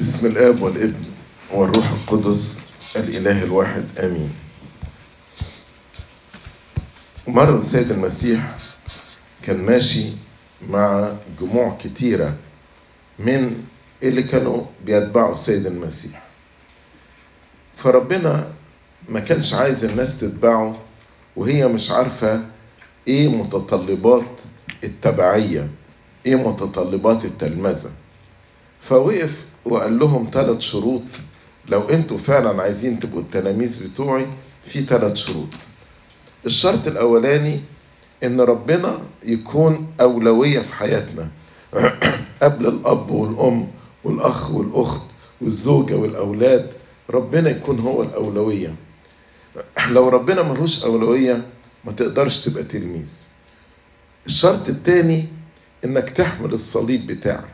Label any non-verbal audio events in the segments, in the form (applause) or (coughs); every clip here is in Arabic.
بسم الآب والإبن والروح القدس الإله الواحد آمين. مرة السيد المسيح كان ماشي مع جموع كتيرة من اللي كانوا بيتبعوا السيد المسيح. فربنا ما كانش عايز الناس تتبعه وهي مش عارفة إيه متطلبات التبعية. إيه متطلبات التلمذة؟ فوقف وقال لهم ثلاث شروط. لو أنتوا فعلا عايزين تبقوا التلاميذ بتوعي في ثلاث شروط. الشرط الأولاني إن ربنا يكون أولوية في حياتنا. (clears throat) قبل الأب والأم والأخ والأخت والزوجة والأولاد ربنا يكون هو الأولوية. (clears throat) لو ربنا ملوش أولوية ما تقدرش تبقى تلميذ. الشرط الثاني إنك تحمل الصليب بتاعك.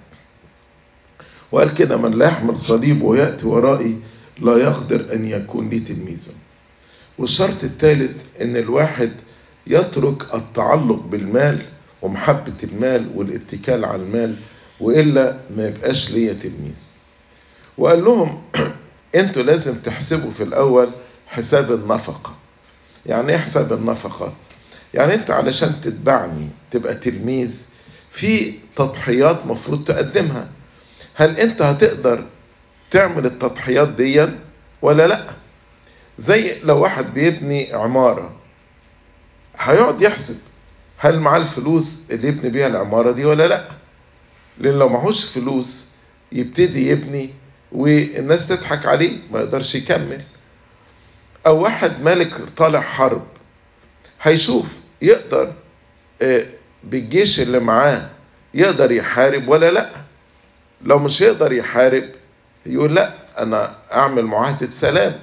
وقال كده من لا يحمل صليب ويأتي ورائي لا يقدر أن يكون لي تلميذا. والشرط الثالث إن الواحد يترك التعلق بالمال ومحبة المال والاتكال على المال وإلا ما يبقاش ليا تلميذ. وقال لهم (clears throat) أنتوا لازم تحسبوا في الأول حساب النفقة. يعني إيه حساب النفقة؟ يعني أنت علشان تتبعني تبقى تلميذ في تضحيات مفروض تقدمها. هل انت هتقدر تعمل التضحيات دي ولا لأ؟ زي لو واحد بيبني عمارة هيقعد يحسب هل معاه الفلوس اللي يبني بيها العمارة دي ولا لأ؟ لأن لو معهوش فلوس يبتدي يبني والناس تضحك عليه ما يقدرش يكمل. أو واحد ملك طالع حرب هيشوف يقدر بالجيش اللي معاه يقدر يحارب ولا لا؟ لو مش يقدر يحارب يقول لا أنا أعمل معاهدة سلام.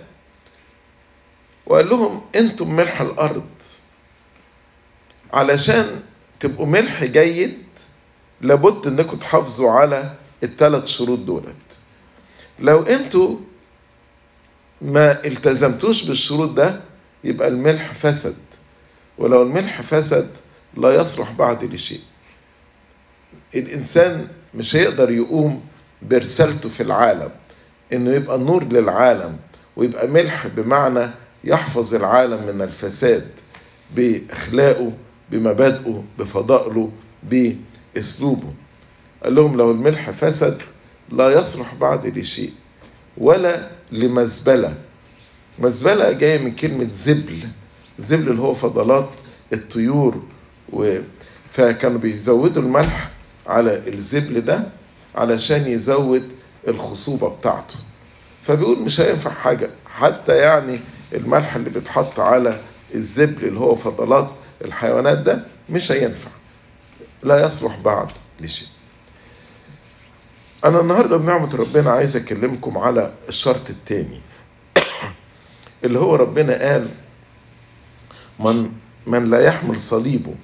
وقال لهم أنتم ملح الأرض. علشان تبقوا ملح جيد لابد إنكم تحافظوا على الثلاث شروط دولت. لو أنتوا ما التزمتوش بالشروط ده يبقى الملح فسد. ولو الملح فسد لا يصلح بعد لشيء. الإنسان مش هيقدر يقوم برسالته في العالم إنه يبقى نور للعالم ويبقى ملح بمعنى يحفظ العالم من الفساد بإخلاقه بمبادئه بفضائله بأسلوبه. قال لهم لو الملح فسد لا يصلح بعد لشيء ولا لمزبلة. مزبلة جاية من كلمة زبل زبل اللي هو فضلات الطيور و... فكانوا بيزودوا الملح على الزبل ده علشان يزود الخصوبة بتاعته. فبيقول مش هينفع حاجة حتى يعني الملح اللي بيتحط على الزبل اللي هو فضلات الحيوانات ده مش هينفع. لا يصلح بعد لشيء. أنا النهارده بنعمة ربنا عايز أكلمكم على الشرط الثاني (coughs) اللي هو ربنا قال من من لا يحمل صليبه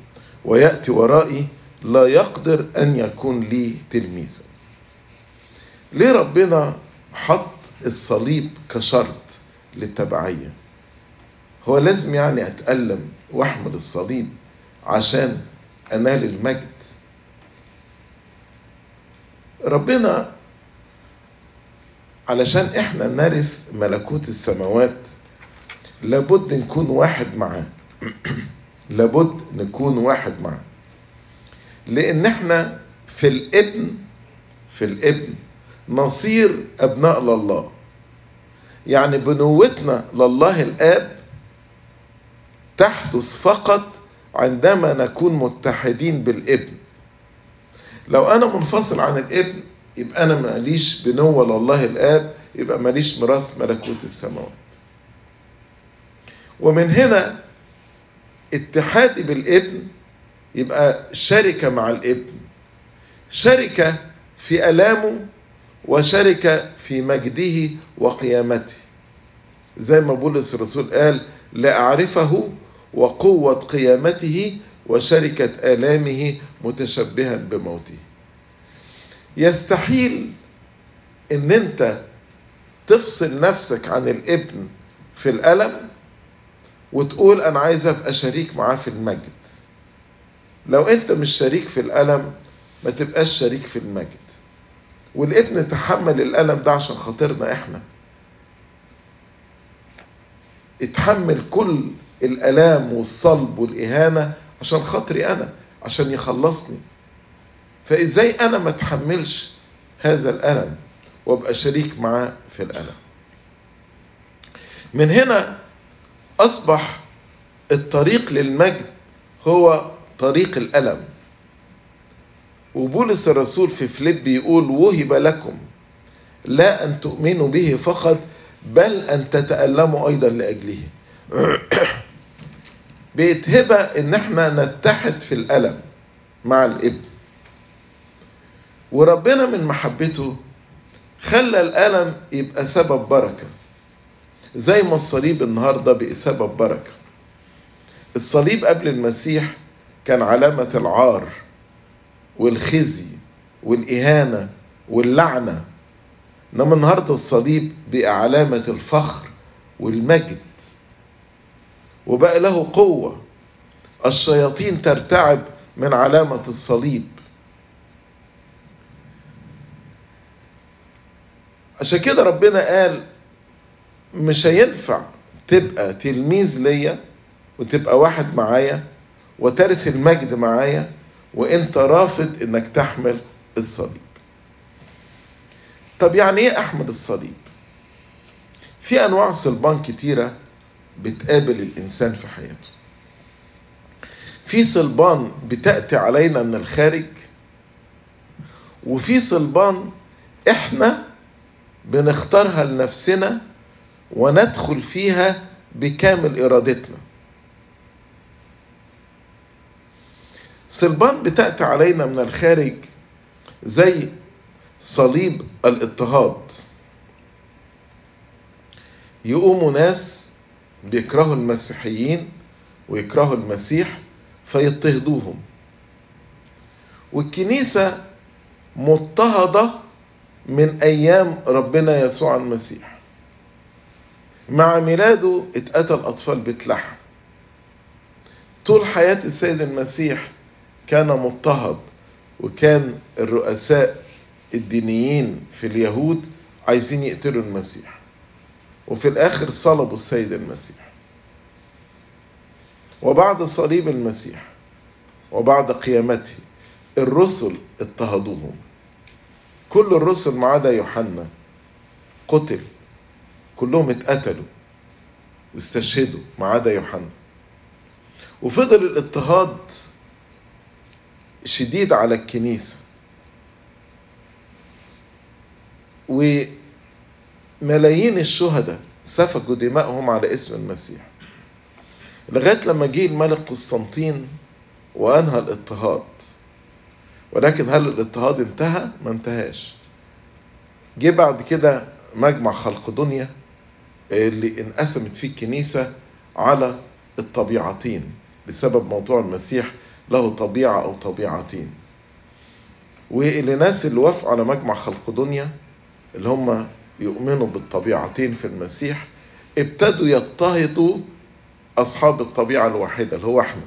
ويأتي ورائي لا يقدر أن يكون لي تلميذا ليه ربنا حط الصليب كشرط للتبعية؟ هو لازم يعني أتألم وأحمل الصليب عشان أنال المجد. ربنا علشان إحنا نرث ملكوت السماوات لابد نكون واحد معاه. (clears throat) لابد نكون واحد معاه لأن إحنا في الابن في الابن نصير أبناء لله. يعني بنوتنا لله الآب تحدث فقط عندما نكون متحدين بالابن. لو أنا منفصل عن الابن يبقى أنا ماليش بنوة لله الآب يبقى ماليش ميراث ملكوت السماوات. ومن هنا اتحادي بالابن يبقى شركة مع الابن. شركة في ألامه وشركة في مجده وقيامته. زي ما بولس الرسول قال لأعرفه وقوة قيامته وشركة آلامه متشبها بموته. يستحيل إن أنت تفصل نفسك عن الابن في الألم وتقول أنا عايز أبقى شريك معاه في المجد. لو أنت مش شريك في الألم ما تبقاش شريك في المجد. والإبن تحمل الألم ده عشان خاطرنا إحنا. اتحمل كل الآلام والصلب والإهانة عشان خاطري أنا عشان يخلصني. فإزاي أنا ما اتحملش هذا الألم وأبقى شريك معاه في الألم؟ من هنا أصبح الطريق للمجد هو طريق الألم. وبولس الرسول في فيليب يقول وهب لكم لا أن تؤمنوا به فقط بل أن تتألموا أيضا لأجله. (coughs) بيتهبة إن إحنا نتحد في الألم مع الإبن. وربنا من محبته خلى الألم يبقى سبب بركة. زي ما الصليب النهاردة بقى سبب بركة. الصليب قبل المسيح كان علامة العار والخزي والإهانة واللعنة. إنما النهاردة الصليب بقى علامة الفخر والمجد. وبقى له قوة. الشياطين ترتعب من علامة الصليب. عشان كده ربنا قال مش هينفع تبقى تلميذ ليا وتبقى واحد معايا وترث المجد معايا وانت رافض انك تحمل الصليب. طب يعني إيه احمل الصليب؟ في انواع صلبان كتيرة بتقابل الانسان في حياته. في صلبان بتأتي علينا من الخارج وفي صلبان إحنا بنختارها لنفسنا وندخل فيها بكامل إرادتنا. صلبان بتأتي علينا من الخارج زي صليب الاضطهاد. يقوموا ناس بيكرهوا المسيحيين ويكرهوا المسيح فيضطهدوهم. والكنيسة مضطهدة من أيام ربنا يسوع المسيح. مع ميلاده اتقتل أطفال بيت لحم. طول حياة السيد المسيح كان مضطهد وكان الرؤساء الدينيين في اليهود عايزين يقتلوا المسيح. وفي الآخر صلبوا السيد المسيح. وبعد صليب المسيح وبعد قيامته الرسل اضطهدوهم. كل الرسل ما عدا يوحنا قتل. كلهم اتقتلوا واستشهدوا ما عدا يوحنا. وفضل الاضطهاد شديد على الكنيسة. وملايين الشهداء سفكوا دمائهم على اسم المسيح. لغاية لما جه الملك قسطنطين وأنهى الاضطهاد. ولكن هل الاضطهاد انتهى؟ ما انتهاش. جه بعد كده مجمع خلق دنيا. اللي انقسمت فيه الكنيسة على الطبيعتين بسبب موضوع المسيح له طبيعة أو طبيعتين. والناس اللي وافقوا على مجمع خلق دنيا اللي هم يؤمنوا بالطبيعتين في المسيح ابتدوا يضطهدوا أصحاب الطبيعة الواحدة اللي هو إحنا.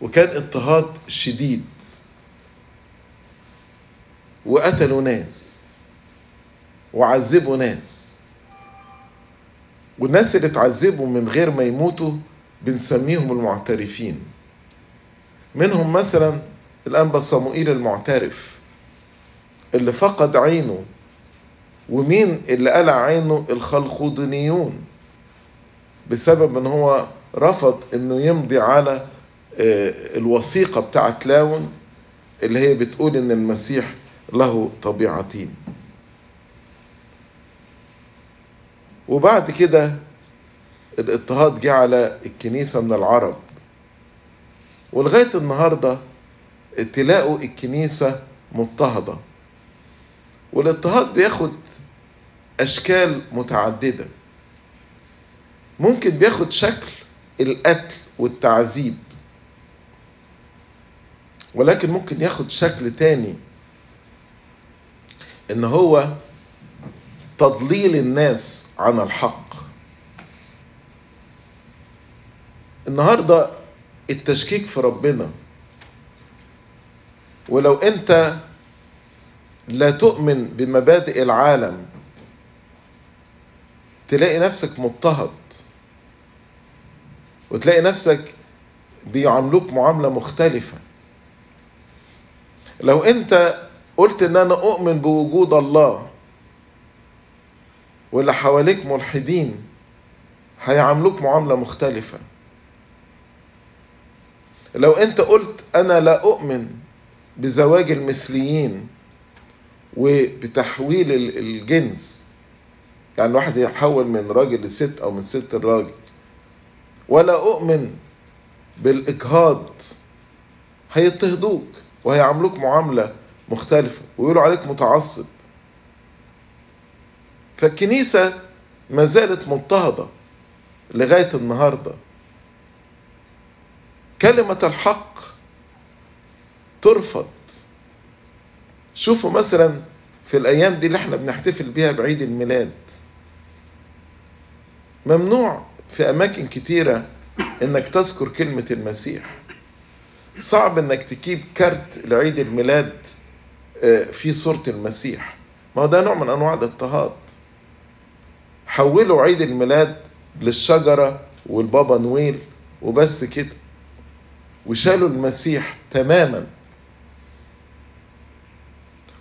وكان اضطهاد شديد. وقتلوا ناس. وعذبوا ناس. والناس اللي اتعذبوا من غير ما يموتوا بنسميهم المعترفين. منهم مثلا الأنبا صموئيل المعترف اللي فقد عينه. ومين اللي قلع عينه؟ الخلقودنيون بسبب إن هو رفض إنه يمضي على الوثيقة بتاعت لاون اللي هي بتقول إن المسيح له طبيعتين. وبعد كده الاضطهاد جه على الكنيسة من العرب. ولغاية النهاردة تلاقوا الكنيسة مضطهدة. والاضطهاد بياخد أشكال متعددة. ممكن بياخد شكل القتل والتعذيب. ولكن ممكن ياخد شكل تاني إن هو تضليل الناس عن الحق. النهارده التشكيك في ربنا. ولو أنت لا تؤمن بمبادئ العالم تلاقي نفسك مضطهد. وتلاقي نفسك بيعاملوك معاملة مختلفة. لو أنت قلت إن أنا أؤمن بوجود الله واللي حواليك ملحدين هيعاملوك معاملة مختلفة. لو انت قلت أنا لا اؤمن بزواج المثليين وبتحويل الجنس يعني الواحد يحول من راجل لست أو من ست لراجل ولا اؤمن بالإجهاض هيضطهدوك وهيعاملوك معاملة مختلفة ويقولوا عليك متعصب. فالكنيسة ما زالت مضطهدة لغاية النهارده. كلمة الحق ترفض. شوفوا مثلا في الأيام دي اللي إحنا بنحتفل بيها بعيد الميلاد. ممنوع في أماكن كتيرة إنك تذكر كلمة المسيح. صعب إنك تجيب كارت لعيد الميلاد فيه صورة المسيح. ما هو ده نوع من أنواع الاضطهاد. حولوا عيد الميلاد للشجرة والبابا نويل وبس كده. وشالوا المسيح تماما.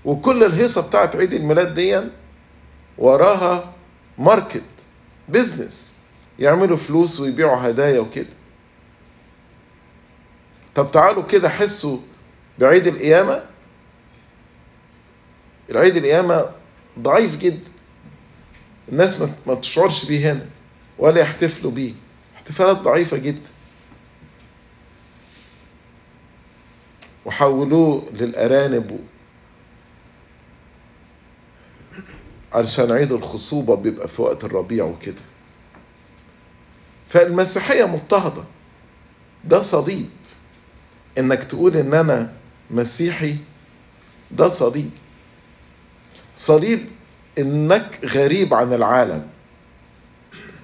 وكل الهيصة بتاعت عيد الميلاد دي وراها market business. يعملوا فلوس ويبيعوا هدايا وكده. طب تعالوا كده حسوا بعيد القيامة. العيد القيامة ضعيف جدا. الناس ما تشعرش بيه هنا ولا يحتفلوا بيه. احتفالات ضعيفة جدا. وحولوه للأرانب. علشان عيد الخصوبة بيبقى في وقت الربيع وكده. فالمسيحية مضطهدة. ده صليب. إنك تقول إن أنا مسيحي ده صليب. صليب إنك غريب عن العالم.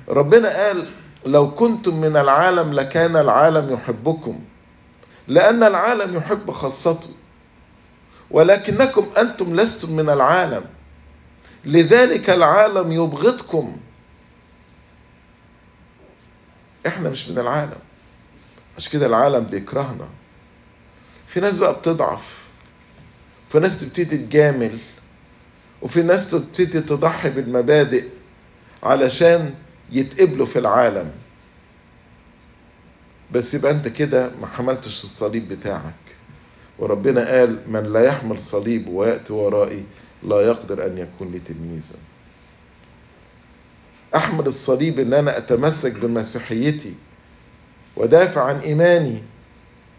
ربنا قال لو كنتم من العالم لكان العالم يحبكم لأن العالم يحب خاصته ولكنكم أنتم لستم من العالم لذلك العالم يبغضكم. إحنا مش من العالم مش كده العالم بيكرهنا. في ناس بقى بتضعف في ناس تبتدي تجامل. وفي ناس تبتدي تضحي بالمبادئ علشان يتقبلوا في العالم. بس يبقى انت كده ما حملتش الصليب بتاعك. وربنا قال من لا يحمل صليب ويأتي ورائي لا يقدر أن يكون لي تلميذا أحمل الصليب إن أنا أتمسك بمسيحيتي ودافع عن إيماني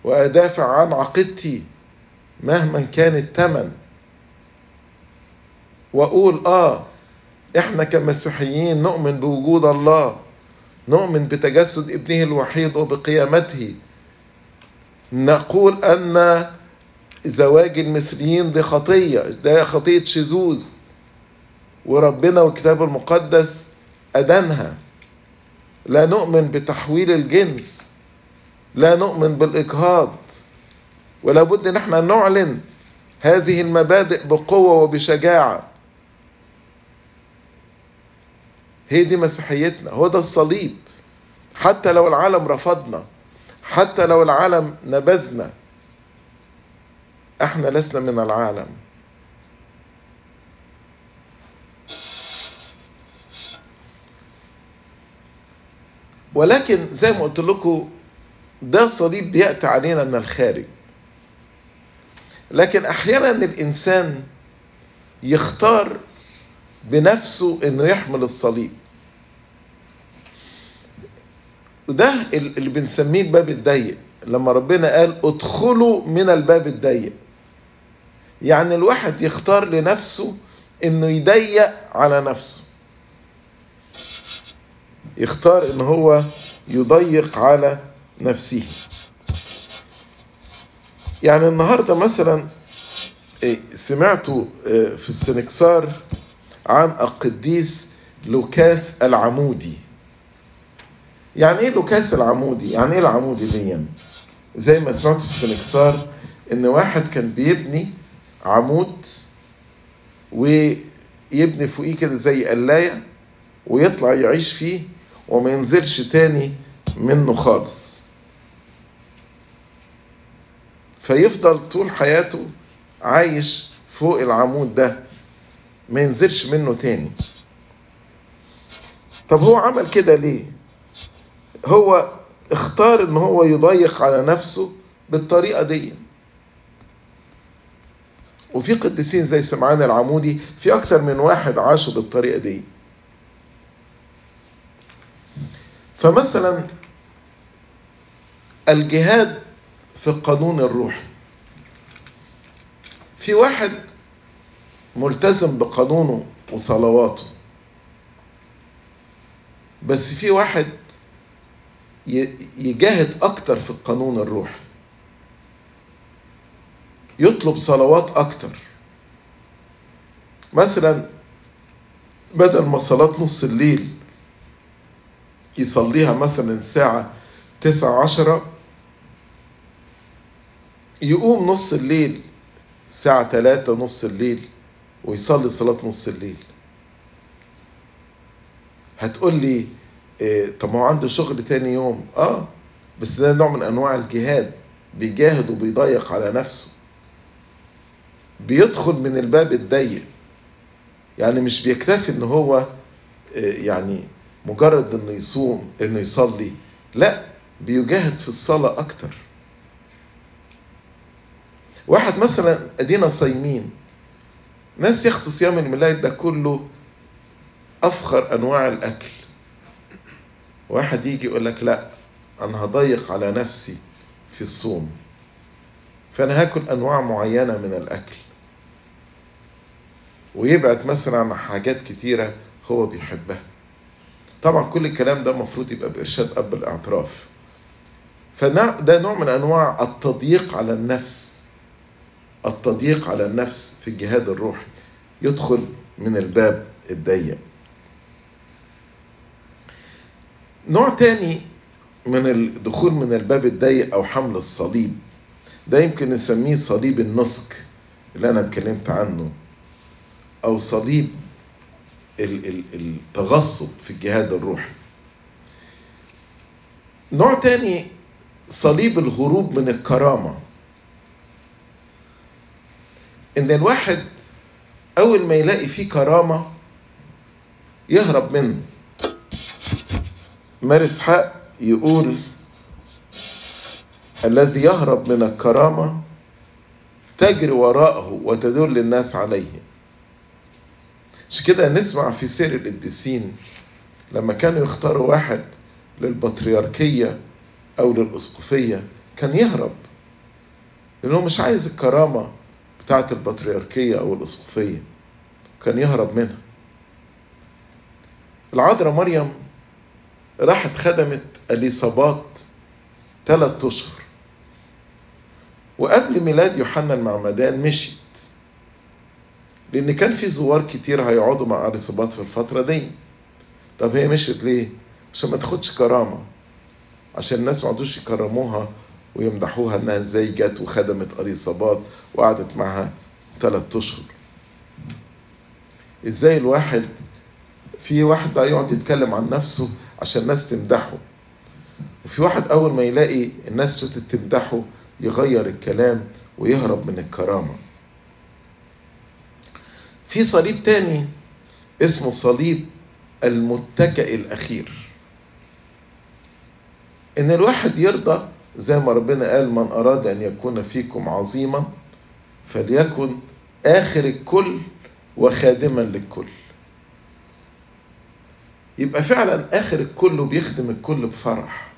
وأدافع عن عقيدتي مهما كان الثمن وأقول آه إحنا كمسيحيين نؤمن بوجود الله نؤمن بتجسد ابنه الوحيد وبقيامته. نقول أن زواج المصريين دي خطية ده خطية شذوذ وربنا والكتاب المقدس أدانها لا نؤمن بتحويل الجنس لا نؤمن بالإجهاض. ولا بد إن إحنا نعلن هذه المبادئ بقوة وبشجاعة. هي دي مسيحيتنا هو ده الصليب. حتى لو العالم رفضنا حتى لو العالم نبذنا إحنا لسنا من العالم. ولكن زي ما قلت لكم ده صليب بيأتي علينا من الخارج. لكن أحيانا الإنسان يختار بنفسه انه يحمل الصليب. وده اللي بنسميه الباب الضيق. لما ربنا قال ادخلوا من الباب الضيق. يعني الواحد يختار لنفسه إنه يضيق على نفسه. يختار إن هو يضيق على نفسه. يعني النهارده مثلا سمعتوا في السنكسار عن القديس لوكاس العمودي. يعني إيه لوكاس العمودي؟ يعني إيه العمودي دي زي ما سمعتوا في السنكسار إن واحد كان بيبني عمود ويبني فوقيه كده زي قلاية ويطلع يعيش فيه وما ينزلش تاني منه خالص. فيفضل طول حياته عايش فوق العمود ده. ما ينزلش منه تاني. طب هو عمل كده ليه؟ هو اختار إن هو يضيق على نفسه بالطريقة دي. وفي قديسين زي سمعان العمودي في أكتر من واحد عاشوا بالطريقة دي. فمثلا الجهاد في القانون الروحي. في واحد ملتزم بقانونه وصلواته. بس في واحد يجاهد أكتر في القانون الروحي. يطلب صلوات أكتر. مثلا بدل ما صلاة نص الليل يصليها مثلا الساعة تسعة عشرة يقوم نص الليل الساعة تلاتة نص الليل. ويصلي صلاة نص الليل. هتقول لي إيه طب ما هو عنده شغل تاني يوم. آه بس ده نوع من أنواع الجهاد. بيجاهد وبيضيق على نفسه. بيدخل من الباب الضيق. يعني مش بيكتفي إن هو إيه يعني مجرد إنه يصوم إنه يصلي. لا بيجاهد في الصلاة أكتر. واحد مثلا أدينا صايمين. ناس ياخدوا صيام الميلاد ده كله أفخر أنواع الأكل. واحد يجي يقول لك لا أنا هضيق على نفسي في الصوم فأنا هاكل أنواع معينة من الأكل. ويبعد مثلا عن حاجات كتيرة هو بيحبها. طبعا كل الكلام ده المفروض يبقى بإرشاد أب الأعتراف. فده نوع من أنواع التضييق على النفس. التضييق على النفس في الجهاد الروحي يدخل من الباب الضيق. نوع تاني من الدخول من الباب الضيق أو حمل الصليب ده يمكن نسميه صليب النسك اللي أنا اتكلمت عنه أو صليب التغصب في الجهاد الروحي. نوع تاني صليب الهروب من الكرامة إن الواحد أول ما يلاقي فيه كرامة يهرب منه. مارس حق يقول الذي يهرب من الكرامة تجري وراءه وتدل الناس عليه. مش كده نسمع في سير القديسين لما كانوا يختاروا واحد للبطريركية أو للأسقفية كان يهرب. لأنه مش عايز الكرامة بتاعة البطريركية أو الأسقفية. كان يهرب منها. العذراء مريم راحت خدمت اليصابات ثلاث أشهر. وقبل ميلاد يوحنا المعمدان مشيت. لأن كان في زوار كتير هيقعدوا مع اليصابات في الفترة دي. طب هي مشيت ليه؟ عشان ما تاخدش كرامة. عشان الناس ما عادوش يكرموها ويمدحوها انها إزاي جت وخدمت اليصابات وقعدت معاها ثلاث أشهر. إزاي الواحد في واحد بقى يقعد يتكلم عن نفسه عشان الناس تمدحه. وفي واحد أول ما يلاقي الناس تمدحه يغير الكلام ويهرب من الكرامة. في صليب تاني اسمه صليب المتكئ الأخير. إن الواحد يرضى زي ما ربنا قال من أراد أن يكون فيكم عظيما فليكن آخر الكل وخادما للكل. يبقى فعلا آخر الكل وبيخدم الكل بفرح.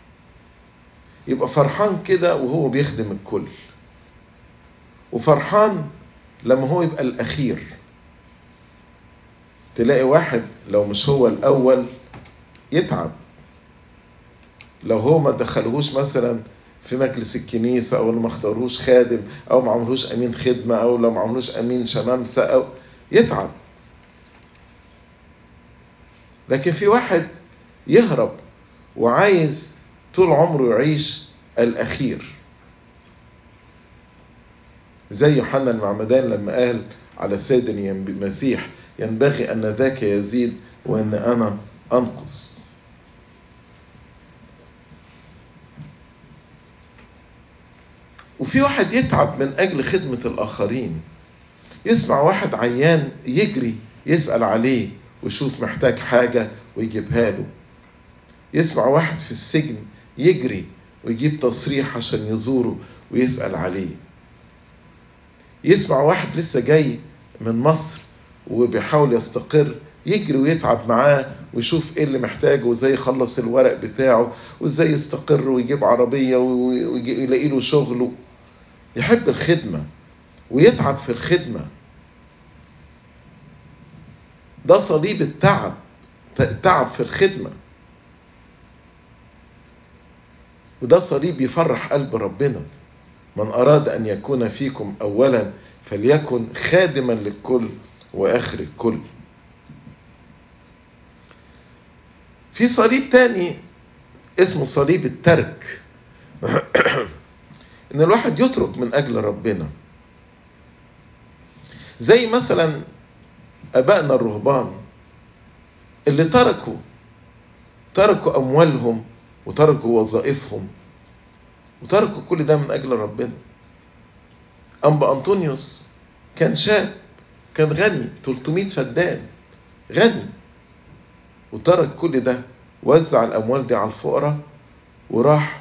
يبقى فرحان كده وهو بيخدم الكل. وفرحان لما هو يبقى الأخير. تلاقي واحد لو مش هو الأول يتعب. لو هو ما دخلهوش مثلا في مجلس الكنيسة أو ما اختاروش خادم أو ما عملوش أمين خدمة أو لو ما عملوش أمين شمامسة أو يتعب. لكن في واحد يهرب وعايز طول عمره يعيش الأخير. زي يوحنا المعمدان لما قال على سيدنا المسيح ينبغي أن ذاك يزيد وأن أنا أنقص. وفي واحد يتعب من أجل خدمة الآخرين. يسمع واحد عيان يجري يسأل عليه ويشوف محتاج حاجة ويجيبها له. يسمع واحد في السجن يجري ويجيب تصريح عشان يزوره ويسأل عليه. يسمع واحد لسه جاي من مصر وبيحاول يستقر يجري ويتعب معاه ويشوف إيه اللي محتاجه وإزاي يخلص الورق بتاعه وإزاي يستقر ويجيب عربية ويلاقي له شغله. يحب الخدمة ويتعب في الخدمة. ده صليب التعب التعب في الخدمة. وده صليب يفرح قلب ربنا. من أراد أن يكون فيكم أولا فليكن خادما للكل وآخر الكل. في صليب تاني اسمه صليب الترك. (clears throat) إن الواحد يترك من أجل ربنا. زي مثلا أبائنا الرهبان اللي تركوا تركوا أموالهم وتركوا وظائفهم وتركوا كل ده من أجل ربنا. انبا أنطونيوس كان شاب كان غني 300 فدان غني وترك كل ده وزع الأموال دي على الفقراء وراح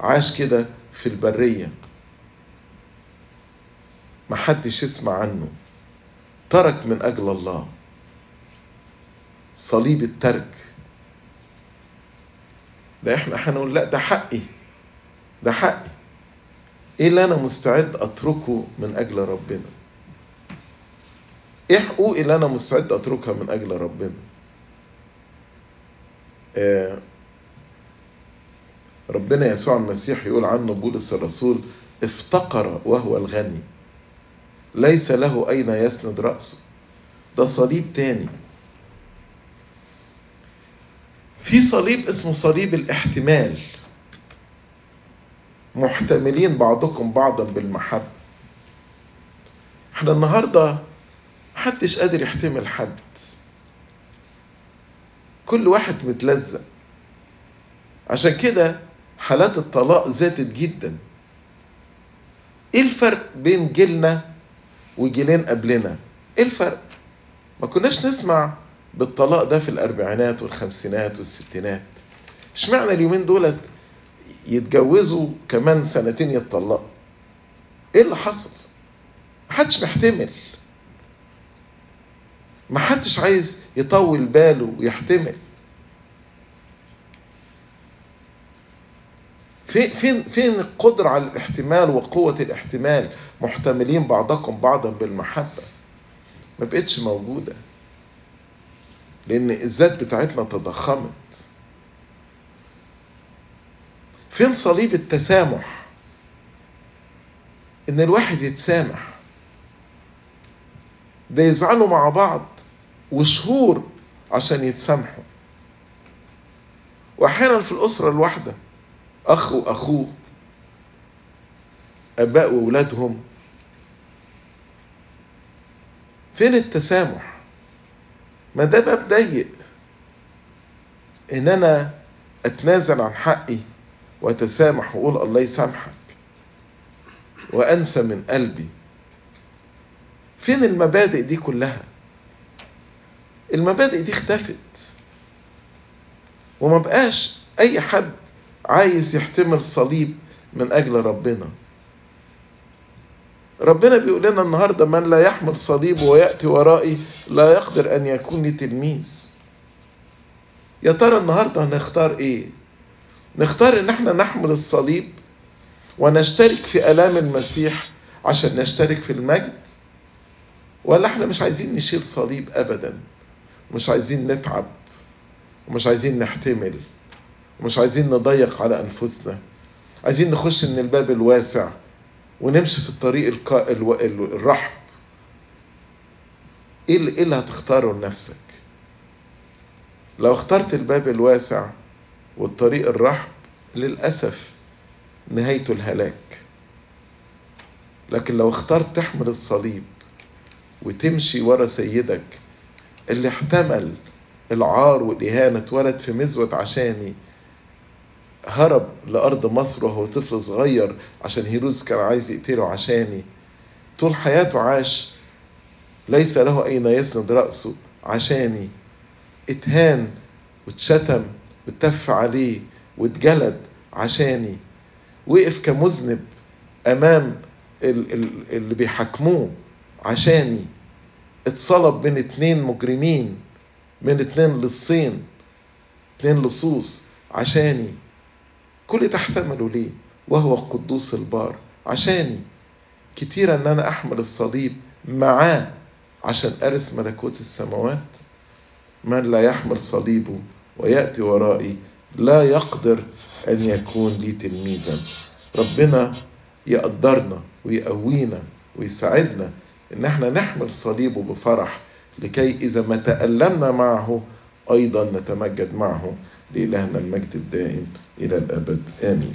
عاش كده في البرية. ما حدش يسمع عنه. ترك من أجل الله. صليب الترك. ده إحنا هنقول لا ده حقي. ده حقي. إيه اللي أنا مستعد أتركه من أجل ربنا؟ إيه حقوقي اللي أنا مستعد أتركها من أجل ربنا؟ آه ربنا يسوع المسيح يقول عنه بولس الرسول افتقر وهو الغني. ليس له أين يسند رأسه. ده صليب تاني. في صليب اسمه صليب الاحتمال. محتملين بعضكم بعضا بالمحبة. إحنا النهاردة محدش قادر يحتمل حد. كل واحد متلزق. عشان كده حالات الطلاق زادت جدا. إيه الفرق بين جيلنا وجيلين قبلنا؟ إيه الفرق؟ ما كناش نسمع بالطلاق ده في الأربعينات والخمسينات والستينات. اشمعنى اليومين دولت يتجوزوا كمان سنتين يتطلقوا؟ إيه اللي حصل؟ محدش محتمل. محدش عايز يطول باله ويحتمل. فين فين فين القدرة على الاحتمال وقوة الاحتمال. محتملين بعضكم بعضا بالمحبة. ما بقتش موجودة. لأن الذات بتاعتنا تضخمت. فين صليب التسامح؟ إن الواحد يتسامح. ده يزعلوا مع بعض وشهور عشان يتسامحوا. وأحيانا في الأسرة الواحدة أخ وأخوه أباء وأولادهم فين التسامح؟ ما ده باب ضيق. إن أنا أتنازل عن حقي وأتسامح وأقول الله يسامحك وأنسى من قلبي. فين المبادئ دي كلها؟ المبادئ دي اختفت. وما بقاش أي حد عايز يحتمل صليب من أجل ربنا. ربنا بيقول لنا النهاردة من لا يحمل صليب ويأتي ورائي لا يقدر أن يكون لي تلميذ يا ترى النهاردة هنختار إيه؟ نختار إن إحنا نحمل الصليب ونشترك في آلام المسيح عشان نشترك في المجد؟ ولا إحنا مش عايزين نشيل صليب أبدا؟ مش عايزين نتعب؟ ومش عايزين نحتمل؟ ومش عايزين نضيق على أنفسنا. عايزين نخش من الباب الواسع ونمشي في الطريق. ألو... الرحب. إيه اللي, إيه اللي هتختاره لنفسك؟ لو اخترت الباب الواسع والطريق الرحب للأسف نهايته الهلاك. لكن لو اخترت تحمل الصليب وتمشي ورا سيدك اللي احتمل العار والإهانة اتولد في مزود عشاني هرب لأرض مصر وهو طفل صغير عشان هيرودس كان عايز يقتله عشاني. طول حياته عاش ليس له أين يسند رأسه عشاني. اتهان واتشتم واتف عليه واتجلد عشاني. وقف كمذنب أمام اللي بيحاكموه عشاني. اتصلب بين اتنين مجرمين من اتنين لصين اتنين لصوص عشاني. كل ده احتمله ليه؟ وهو القدوس البار. عشاني كتير إن أنا أحمل الصليب معاه عشان أرث ملكوت السماوات. من لا يحمل صليبه ويأتي ورائي لا يقدر أن يكون لي تلميذا. ربنا يقدرنا ويقوينا ويساعدنا إن إحنا نحمل صليبه بفرح. لكي إذا ما تألمنا معه أيضا نتمجد معه. لإلهنا المجد الدائم إلى الأبد. آمين.